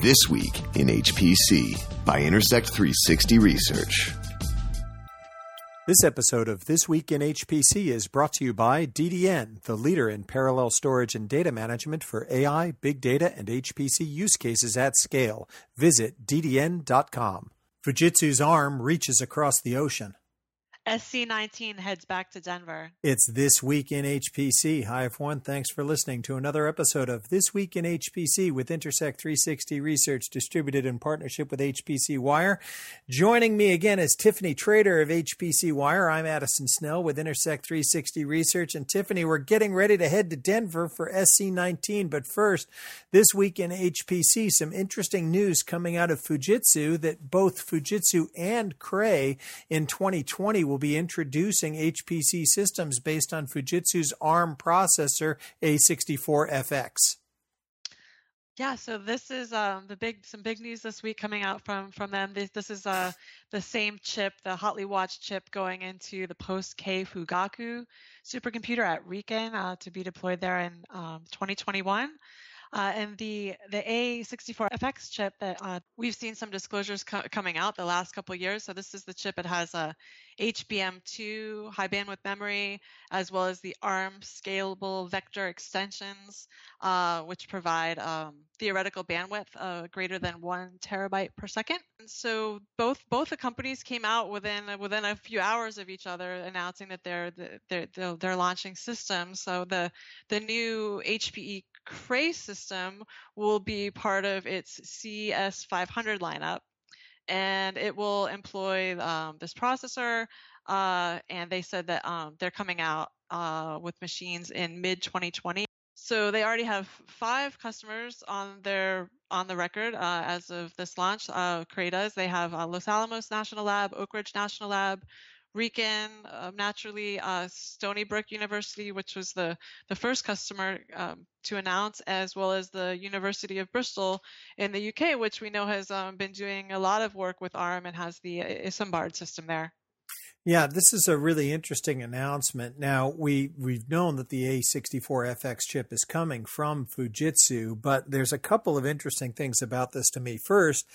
This Week in HPC by Intersect 360 Research. This episode of This Week in HPC is brought to you by DDN, the leader in parallel storage and data management for AI, big data, and HPC use cases at scale. Visit ddn.com. Fujitsu's ARM reaches across the ocean. SC19 heads back to Denver. It's This Week in HPC. Hi, everyone. Thanks for listening to another episode of This Week in HPC with Intersect 360 Research, distributed in partnership with HPC Wire. Joining me again is Tiffany Trader of HPC Wire. I'm Addison Snell with Intersect 360 Research. And Tiffany, we're getting ready to head to Denver for SC19. But first, this week in HPC, some interesting news coming out of Fujitsu that both Fujitsu and Cray in 2020 will will be introducing HPC systems based on Fujitsu's ARM processor A64FX. Yeah, so this is um, the big some big news this week coming out from from them. This, this is uh, the same chip, the hotly watched chip, going into the post K Fugaku supercomputer at RIKEN uh, to be deployed there in um, 2021. Uh, and the the A64FX chip that uh, we've seen some disclosures co- coming out the last couple years. So this is the chip. It has a HBM2 high bandwidth memory, as well as the ARM scalable vector extensions, uh, which provide um, theoretical bandwidth uh, greater than one terabyte per second. And so both both the companies came out within within a few hours of each other, announcing that they're they're they're, they're launching systems. So the the new HPE Cray system will be part of its CS500 lineup, and it will employ um, this processor. Uh, and they said that um, they're coming out uh, with machines in mid 2020. So they already have five customers on their on the record uh, as of this launch. Uh, Cray does. They have uh, Los Alamos National Lab, Oak Ridge National Lab, RIKEN, uh, naturally, uh, Stony Brook University, which was the, the first customer um, to announce, as well as the University of Bristol in the UK, which we know has um, been doing a lot of work with ARM and has the Isambard system there. Yeah, this is a really interesting announcement. Now we we've known that the A64FX chip is coming from Fujitsu, but there's a couple of interesting things about this to me. First,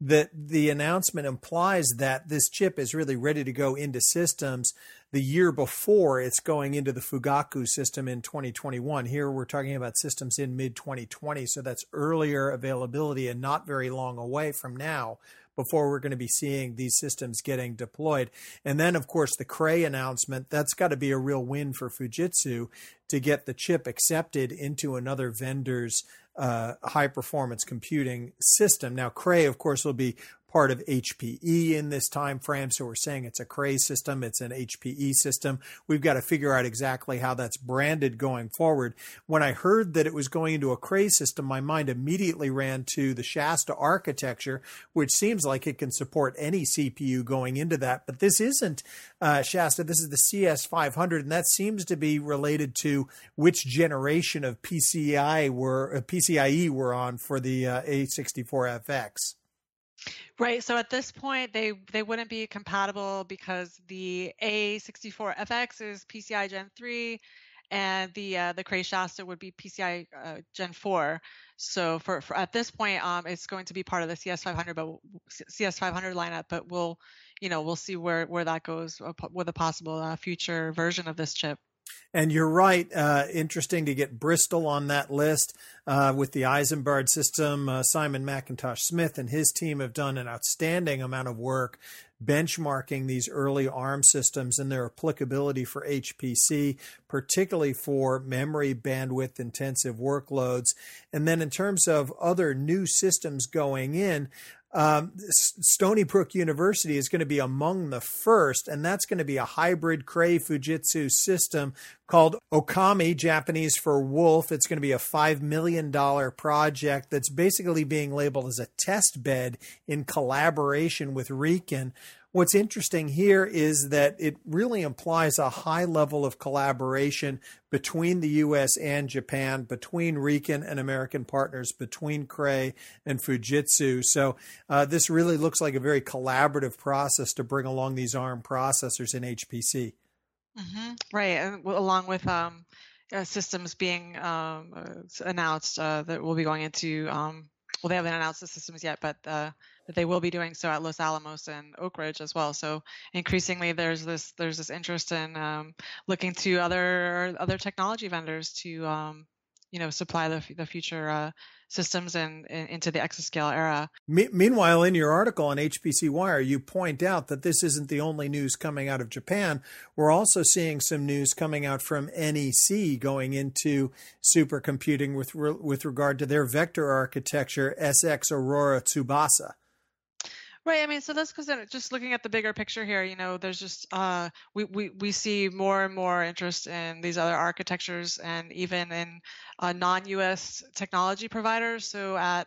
that the announcement implies that this chip is really ready to go into systems the year before it's going into the Fugaku system in 2021. Here we're talking about systems in mid 2020, so that's earlier availability and not very long away from now before we're going to be seeing these systems getting deployed. And then, of course, the Cray announcement that's got to be a real win for Fujitsu to get the chip accepted into another vendor's uh, high performance computing system. Now, Cray, of course, will be part of HPE in this time frame. So we're saying it's a Cray system, it's an HPE system. We've got to figure out exactly how that's branded going forward. When I heard that it was going into a Cray system, my mind immediately ran to the Shasta architecture, which seems like it can support any CPU going into that. But this isn't uh, Shasta. This is the CS500, and that seems to be related to which generation of PCI were uh, PCIe we're on for the uh, A64FX. Right. So at this point, they they wouldn't be compatible because the A64FX is PCI Gen 3, and the uh, the Cray Shasta would be PCI uh, Gen 4. So for, for at this point, um, it's going to be part of the CS500, but CS500 lineup. But we'll, you know, we'll see where where that goes uh, with a possible uh, future version of this chip. And you're right. Uh, interesting to get Bristol on that list uh, with the Isambard system. Uh, Simon McIntosh Smith and his team have done an outstanding amount of work benchmarking these early ARM systems and their applicability for HPC, particularly for memory bandwidth intensive workloads. And then in terms of other new systems going in, um, Stony Brook University is going to be among the first, and that's going to be a hybrid Cray Fujitsu system called Ookami, Japanese for wolf. It's going to be a $5 million project that's basically being labeled as a test bed in collaboration with RIKEN What's interesting here is that it really implies a high level of collaboration between the U.S. and Japan, between RIKEN and American partners, between Cray and Fujitsu. So uh, this really looks like a very collaborative process to bring along these ARM processors in HPC. Mm-hmm. Right, along with um, uh, systems being um, uh, announced uh, that will be going into um, well, they haven't announced the systems yet, but uh, that they will be doing so at Los Alamos and Oak Ridge as well. So increasingly, there's this there's this interest in um, looking to other other technology vendors to um, you know supply the the future uh, systems and, into the exascale era. Me- meanwhile, in your article on HPC Wire, you point out that this isn't the only news coming out of Japan. We're also seeing some news coming out from NEC going into supercomputing with re- with regard to their vector architecture SX Aurora Tsubasa. Right. I mean, so that's because just looking at the bigger picture here, you know, there's just uh, we, we we see more and more interest in these other architectures and even in uh, non-U.S. technology providers. So at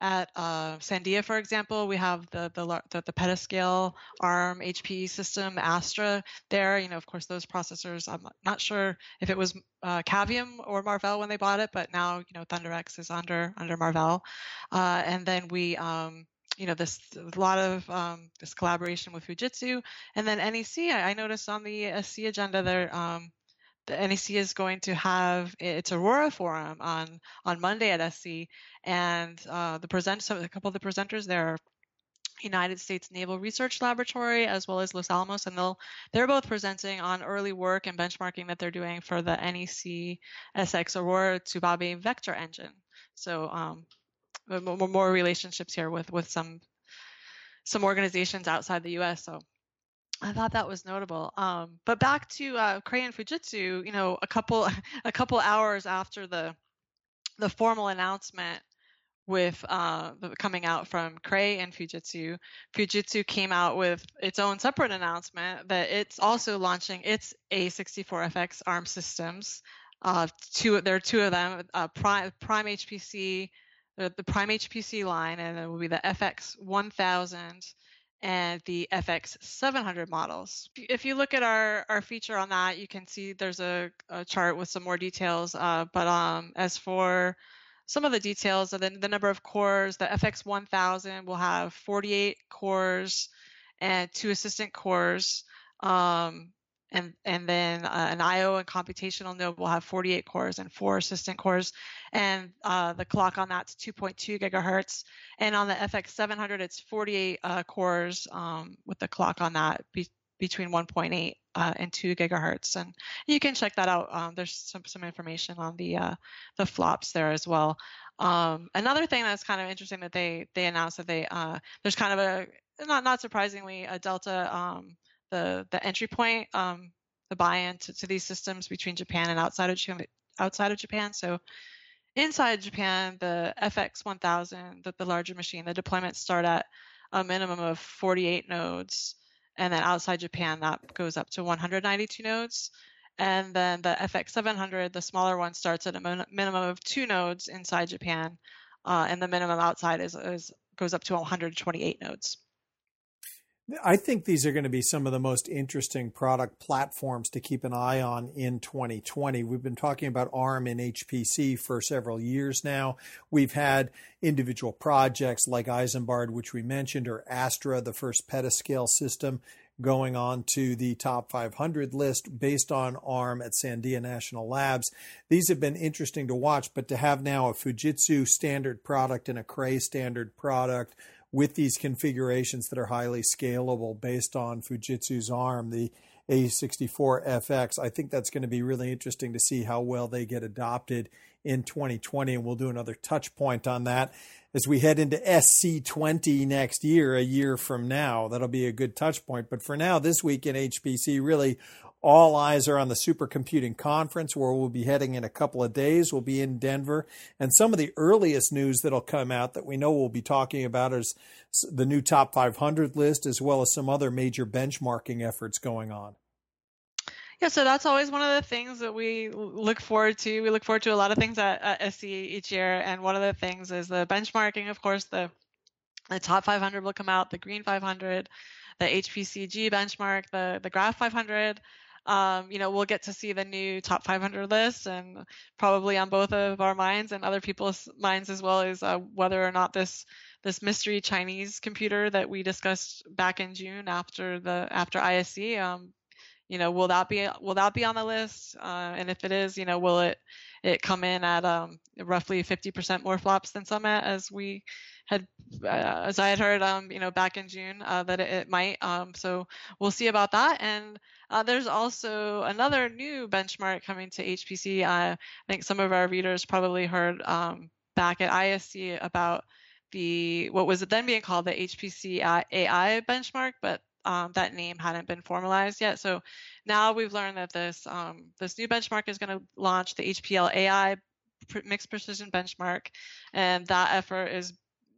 at uh, Sandia, for example, we have the the the, the petascale ARM HPE system Astra there. You know, of course, those processors. I'm not sure if it was uh, Cavium or Marvell when they bought it, but now you know ThunderX is under under Marvell, uh, and then we. Um, you know this a lot of um, this collaboration with Fujitsu, and then NEC. I, I noticed on the SC agenda there. Um, the NEC is going to have its Aurora forum on on Monday at SC, and uh, the present some, a couple of the presenters there are United States Naval Research Laboratory as well as Los Alamos, and they'll they're both presenting on early work and benchmarking that they're doing for the NEC SX Aurora Tsubasa vector engine. So um, more relationships here with with some some organizations outside the U.S. So I thought that was notable. Um, but back to uh, Cray and Fujitsu, you know, a couple a couple hours after the the formal announcement with uh, coming out from Cray and Fujitsu, Fujitsu came out with its own separate announcement that it's also launching its A64FX ARM systems. Uh, two, there are two of them, uh, Prime, Prime HPC the, Prime HPC line, and it will be the FX 1000 and the FX 700 models. If you look at our, our feature on that, you can see there's a, a chart with some more details. Uh, but um, as for some of the details, the, the number of cores, the FX 1000 will have 48 cores and two assistant cores. Um, and and then uh, an IO and computational node will have 48 cores and four assistant cores, and uh, the clock on that's 2.2 gigahertz, and on the FX700 it's 48 uh, cores um, with the clock on that be- between 1.8 uh, and 2 gigahertz, and you can check that out. Um, there's some some information on the uh, the flops there as well. Um, another thing that's kind of interesting that they they announced that they uh, there's kind of a not not surprisingly a delta um, the the entry point, um, the buy-in to, to, these systems between Japan and outside of Japan, outside of Japan. So inside Japan, the FX 1000, the, the larger machine, the deployments start at a minimum of 48 nodes, and then outside Japan that goes up to 192 nodes. And then the FX 700, the smaller one, starts at a min- minimum of two nodes inside Japan, uh, and the minimum outside is, is goes up to 128 nodes. I think these are going to be some of the most interesting product platforms to keep an eye on in 2020. We've been talking about ARM and HPC for several years now. We've had individual projects like Isambard, which we mentioned, or Astra, the first petascale system, going on to the top 500 list based on ARM at Sandia National Labs. These have been interesting to watch, but to have now a Fujitsu standard product and a Cray standard product with these configurations that are highly scalable based on Fujitsu's ARM, the A64FX. I think that's going to be really interesting to see how well they get adopted in 2020. And we'll do another touch point on that as we head into SC20 next year, a year from now. That'll be a good touch point. But for now, this week in HPC, really all eyes are on the supercomputing conference where we'll be heading in a couple of days. We'll be in Denver. And some of the earliest news that'll come out that we know we'll be talking about is the new top 500 list, as well as some other major benchmarking efforts going on. Yeah, so that's always one of the things that we look forward to. We look forward to a lot of things at, at SC each year, and one of the things is the benchmarking. Of course, the the top 500 will come out, the Green 500, the HPCG benchmark, the the Graph 500, um, you know, we'll get to see the new top 500 list, and probably on both of our minds and other people's minds as well is uh, whether or not this this mystery Chinese computer that we discussed back in June after the after ISC, um, you know, will that be will that be on the list? Uh, and if it is, you know, will it it come in at um, roughly 50% more flops than Summit as we had uh, as I had heard um, you know back in June uh, that it, it might. Um, so we'll see about that. And uh, there's also another new benchmark coming to HPC. I think some of our readers probably heard um, back at ISC about the what was it then being called the HPC AI benchmark, but um, that name hadn't been formalized yet. So now we've learned that this um, this new benchmark is going to launch the HPL AI mixed precision benchmark, and that effort is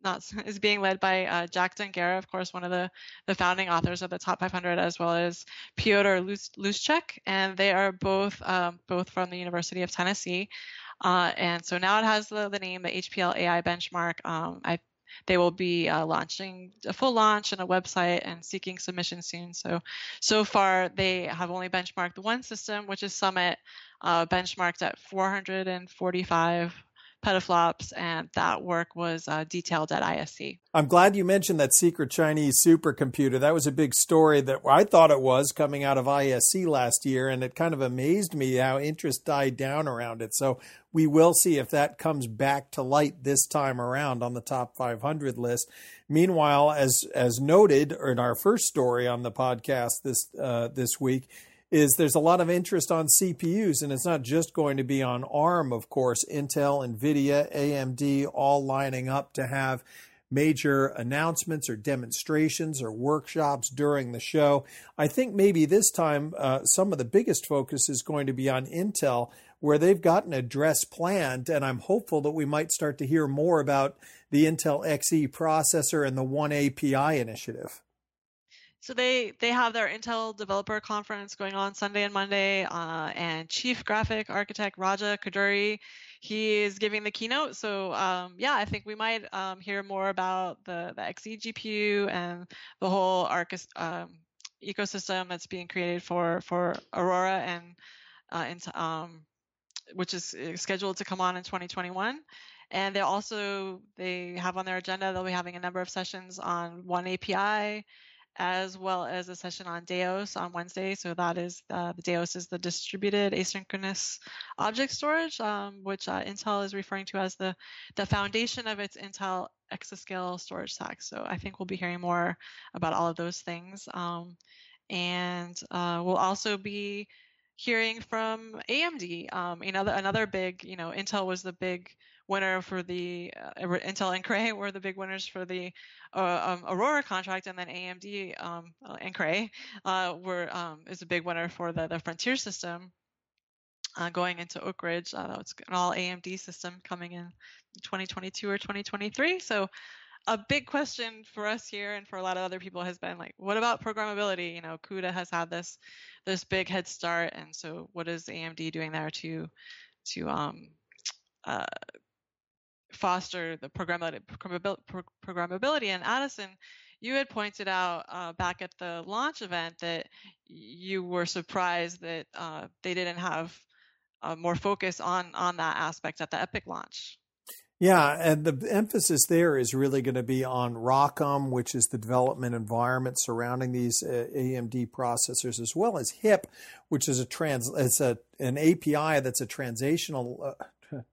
not is being led by uh, Jack Dongarra, of course, one of the, the founding authors of the Top 500, as well as Piotr Luszczek, and they are both um, both from the University of Tennessee. Uh, and so now it has the, the name, the HPL AI benchmark. Um, I they will be uh, launching a full launch and a website and seeking submission soon. So, so far they have only benchmarked one system, which is Summit, uh, benchmarked at 445 petaflops, and that work was uh, detailed at ISC. I'm glad you mentioned that secret Chinese supercomputer. That was a big story that I thought it was coming out of ISC last year, and it kind of amazed me how interest died down around it. So we will see if that comes back to light this time around on the top 500 list. Meanwhile, as as noted in our first story on the podcast this uh, this week is there's a lot of interest on CPUs, and it's not just going to be on ARM, of course. Intel, NVIDIA, AMD all lining up to have major announcements or demonstrations or workshops during the show. I think maybe this time uh, some of the biggest focus is going to be on Intel, where they've got an address planned, and I'm hopeful that we might start to hear more about the Intel Xe processor and the One API initiative. So they they have their Intel Developer Conference going on Sunday and Monday, uh, and Chief Graphic Architect Raja Koduri, he is giving the keynote. So um, yeah, I think we might um, hear more about the the Xe GPU and the whole Arc um, ecosystem that's being created for for Aurora and uh, into, um, which is scheduled to come on in 2021 and they also they have on their agenda they'll be having a number of sessions on one api as well as a session on DAOS on Wednesday. So that is uh, the DAOS is the distributed asynchronous object storage, um, which uh, Intel is referring to as the the foundation of its Intel exascale storage stack. So I think we'll be hearing more about all of those things, um, and uh, we'll also be hearing from AMD. Um, another another big, you know, Intel was the big winner for the uh, Intel and Cray were the big winners for the uh, um, Aurora contract, and then AMD um, uh, and Cray uh, were um, is a big winner for the, the Frontier system. Uh, going into Oak Ridge, uh, that's an all AMD system coming in 2022 or 2023. So a big question for us here and for a lot of other people has been like, what about programmability? You know, CUDA has had this this big head start, and so what is AMD doing there to to um, uh, foster the programmability. And Addison, you had pointed out uh, back at the launch event that you were surprised that uh, they didn't have uh, more focus on on that aspect at the EPYC launch. Yeah, and the emphasis there is really going to be on ROCm, which is the development environment surrounding these uh, AMD processors, as well as HIP, which is a trans it's a an API that's a translational uh,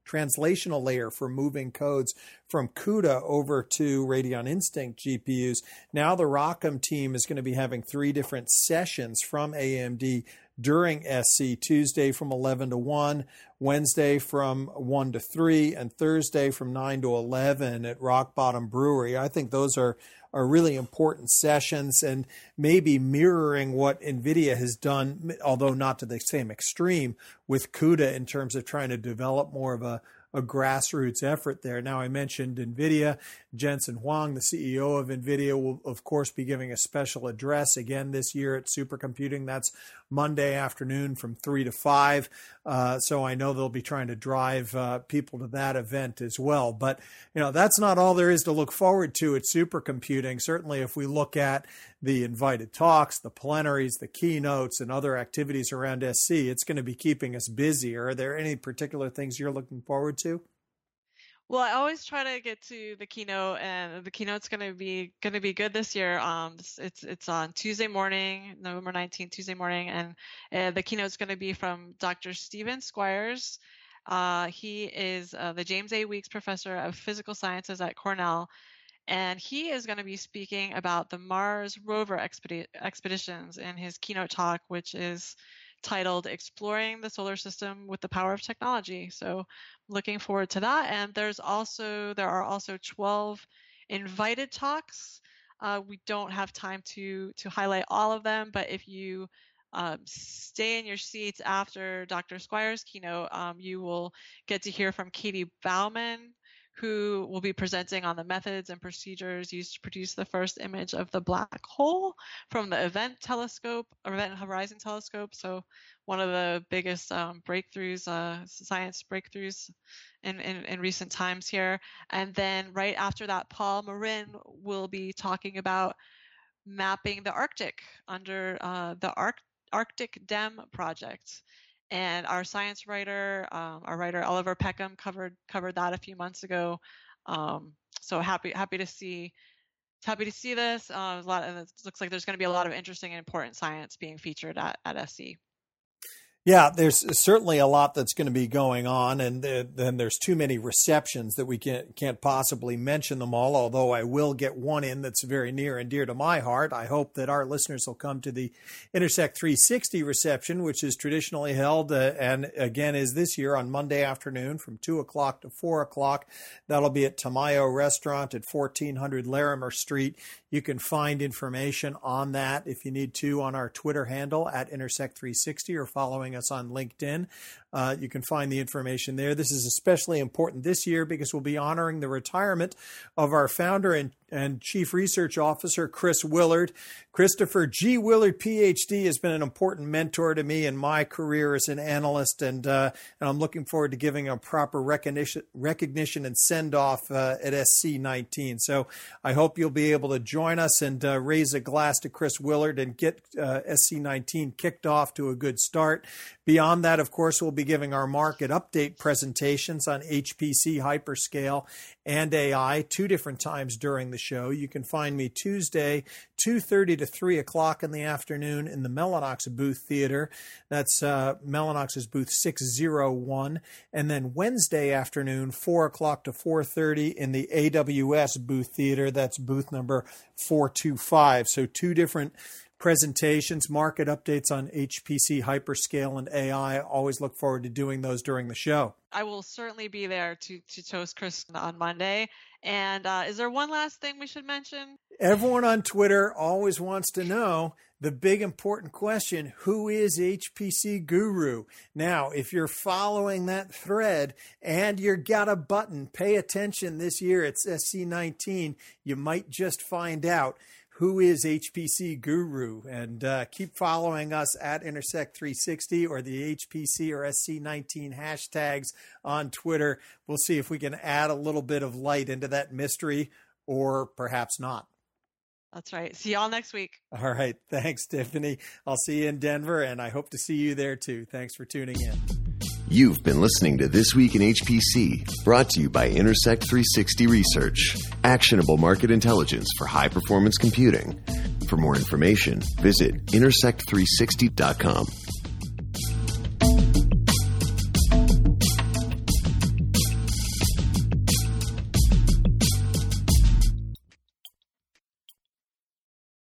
translational layer for moving codes from CUDA over to Radeon Instinct GPUs. Now the ROCm team is going to be having three different sessions from AMD during SC Tuesday from 11 to 1, Wednesday from 1 to 3, and Thursday from 9 to 11 at Rock Bottom Brewery. I think those are are really important sessions and maybe mirroring what NVIDIA has done, although not to the same extreme, with CUDA in terms of trying to develop more of a a grassroots effort there. Now, I mentioned NVIDIA. Jensen Huang, the CEO of NVIDIA, will, of course, be giving a special address again this year at Supercomputing. That's Monday afternoon from 3 to 5. Uh, so I know they'll be trying to drive uh, people to that event as well. But, you know, that's not all there is to look forward to at Supercomputing. Certainly, if we look at the invited talks, the plenaries, the keynotes, and other activities around SC, it's going to be keeping us busy. Are there any particular things you're looking forward to? Well, I always try to get to the keynote, and the keynote's going to be going to be good this year. Um, it's it's, on Tuesday morning, November 19th, Tuesday morning, and uh, the keynote's going to be from Dr. Steven Squyres. Uh, he is uh, the James A. Weeks Professor of Physical Sciences at Cornell, and he is going to be speaking about the Mars rover expedi- expeditions in his keynote talk, which is titled Exploring the Solar System with the Power of Technology. So looking forward to that. And there's also there are also 12 invited talks. Uh, we don't have time to to highlight all of them, but if you um, stay in your seats after Dr. Squyres' keynote, um, you will get to hear from Katie Bouman, who will be presenting on the methods and procedures used to produce the first image of the black hole from the Event Telescope, Event Horizon Telescope. So one of the biggest um, breakthroughs, uh, science breakthroughs in, in, in, recent times here. And then right after that, Paul Morin will be talking about mapping the Arctic under uh, the Arc- Arctic DEM project and our science writer, um, our writer Oliver Peckham covered covered that a few months ago. Um, so happy happy to see happy to see this. Uh, a lot, and it looks like there's going to be a lot of interesting and important science being featured at, at SC. Yeah, there's certainly a lot that's going to be going on, and then there's too many receptions that we can't can't possibly mention them all. Although I will get one in that's very near and dear to my heart. I hope that our listeners will come to the Intersect 360 reception, which is traditionally held uh, and again is this year on Monday afternoon from two o'clock to four o'clock. That'll be at Tamayo Restaurant at 1400 Larimer Street. You can find information on that if you need to on our Twitter handle at Intersect360 or following us on LinkedIn. Uh, you can find the information there. This is especially important this year because we'll be honoring the retirement of our founder and, and chief research officer, Chris Willard. Christopher G. Willard, PhD, has been an important mentor to me in my career as an analyst, and, uh, and I'm looking forward to giving a proper recognition, recognition and send off uh, at SC19. So I hope you'll be able to join us and uh, raise a glass to Chris Willard and get uh, SC19 kicked off to a good start. Beyond that, of course, we'll be giving our market update presentations on HPC, hyperscale, and AI two different times during the show. You can find me Tuesday, 2.30 to 3 o'clock in the afternoon in the Mellanox booth theater. That's uh, Mellanox's booth 601. And then Wednesday afternoon, 4 o'clock to 4.30 in the AWS booth theater. That's booth number 425. So two different presentations, market updates on HPC, hyperscale, and AI. Always look forward to doing those during the show. I will certainly be there to, to toast Chris on Monday. And uh, is there one last thing we should mention? Everyone on Twitter always wants to know the big important question who is HPC Guru? Now, if you're following that thread and you've got a button, pay attention this year. It's SC19. You might just find out who is HPC Guru, and uh, keep following us at Intersect360 or the HPC or SC19 hashtags on Twitter. We'll see if we can add a little bit of light into that mystery or perhaps not. That's right. See y'all next week. All right. Thanks, Tiffany. I'll see you in Denver, and I hope to see you there too. Thanks for tuning in. You've been listening to This Week in HPC, brought to you by Intersect 360 Research, actionable market intelligence for high performance computing. For more information, visit intersect360.com.